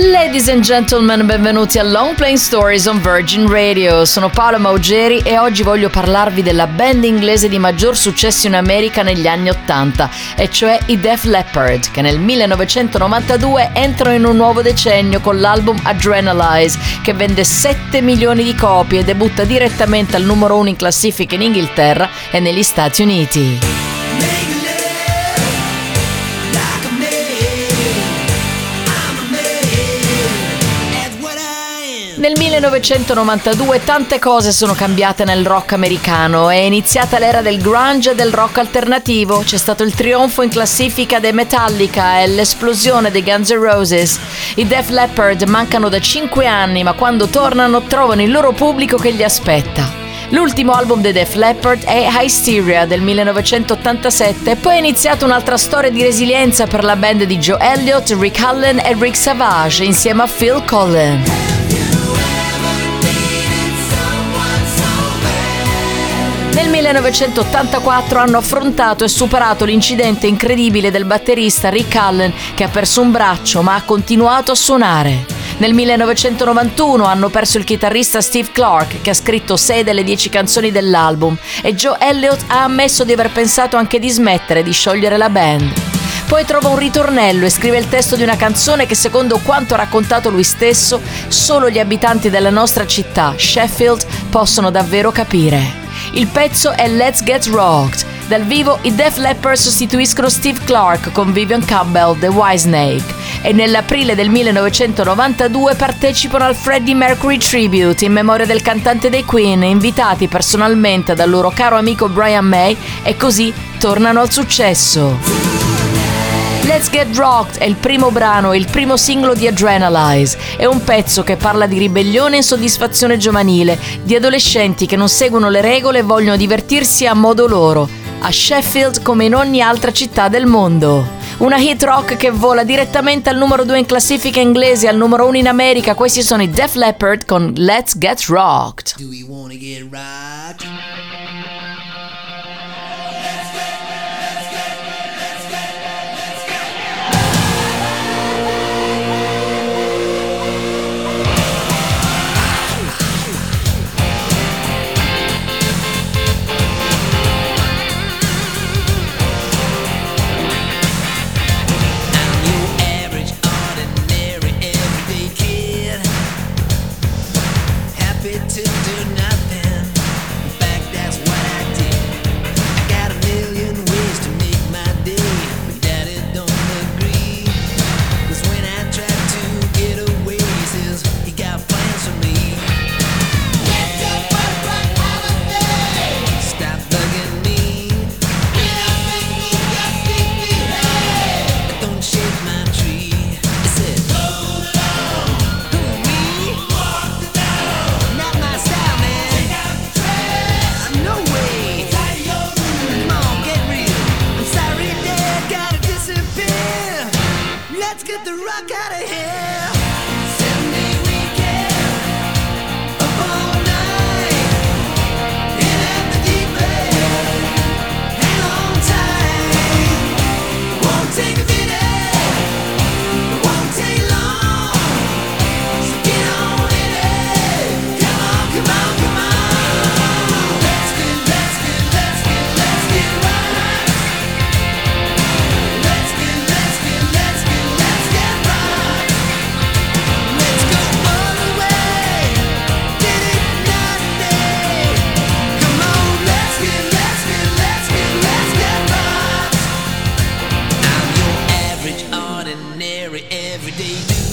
Ladies and gentlemen, benvenuti a Long Playing Stories on Virgin Radio. Sono Paola Maugeri e oggi voglio parlarvi della band inglese di maggior successo in America negli anni Ottanta, e cioè i Def Leppard, che nel 1992 entrano in un nuovo decennio con l'album Adrenalize, che vende 7 milioni di copie e debutta direttamente al numero 1 in classifica in Inghilterra e negli Stati Uniti. Nel 1992 tante cose sono cambiate nel rock americano. È iniziata l'era del grunge e del rock alternativo. C'è stato il trionfo in classifica dei Metallica e l'esplosione dei Guns N' Roses. I Def Leppard mancano da 5 anni, ma quando tornano trovano il loro pubblico che li aspetta. L'ultimo album dei Def Leppard è Hysteria del 1987 e poi è iniziata un'altra storia di resilienza per la band di Joe Elliott, Rick Allen e Rick Savage insieme a Phil Collins. Nel 1984 hanno affrontato e superato l'incidente incredibile del batterista Rick Allen che ha perso un braccio ma ha continuato a suonare. Nel 1991 hanno perso il chitarrista Steve Clark, che ha scritto 6 delle 10 canzoni dell'album, e Joe Elliott ha ammesso di aver pensato anche di smettere di sciogliere la band. Poi trova un ritornello e scrive il testo di una canzone che, secondo quanto raccontato lui stesso, solo gli abitanti della nostra città, Sheffield, possono davvero capire. Il pezzo è Let's Get Rocked. Dal vivo i Def Leppard sostituiscono Steve Clark con Vivian Campbell, The Snake e nell'aprile del 1992 partecipano al Freddie Mercury Tribute in memoria del cantante dei Queen, invitati personalmente dal loro caro amico Brian May e così tornano al successo. Let's Get Rocked è il primo brano e il primo singolo di Adrenalize. È un pezzo che parla di ribellione e insoddisfazione giovanile, di adolescenti che non seguono le regole e vogliono divertirsi a modo loro, a Sheffield come in ogni altra città del mondo. Una hit rock che vola direttamente al numero 2 in classifica inglese e al numero 1 in America. Questi sono i Def Leppard con Let's Get Rocked. Do we wanna get rocked? rock out of here. everyday do.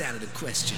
Out of the question.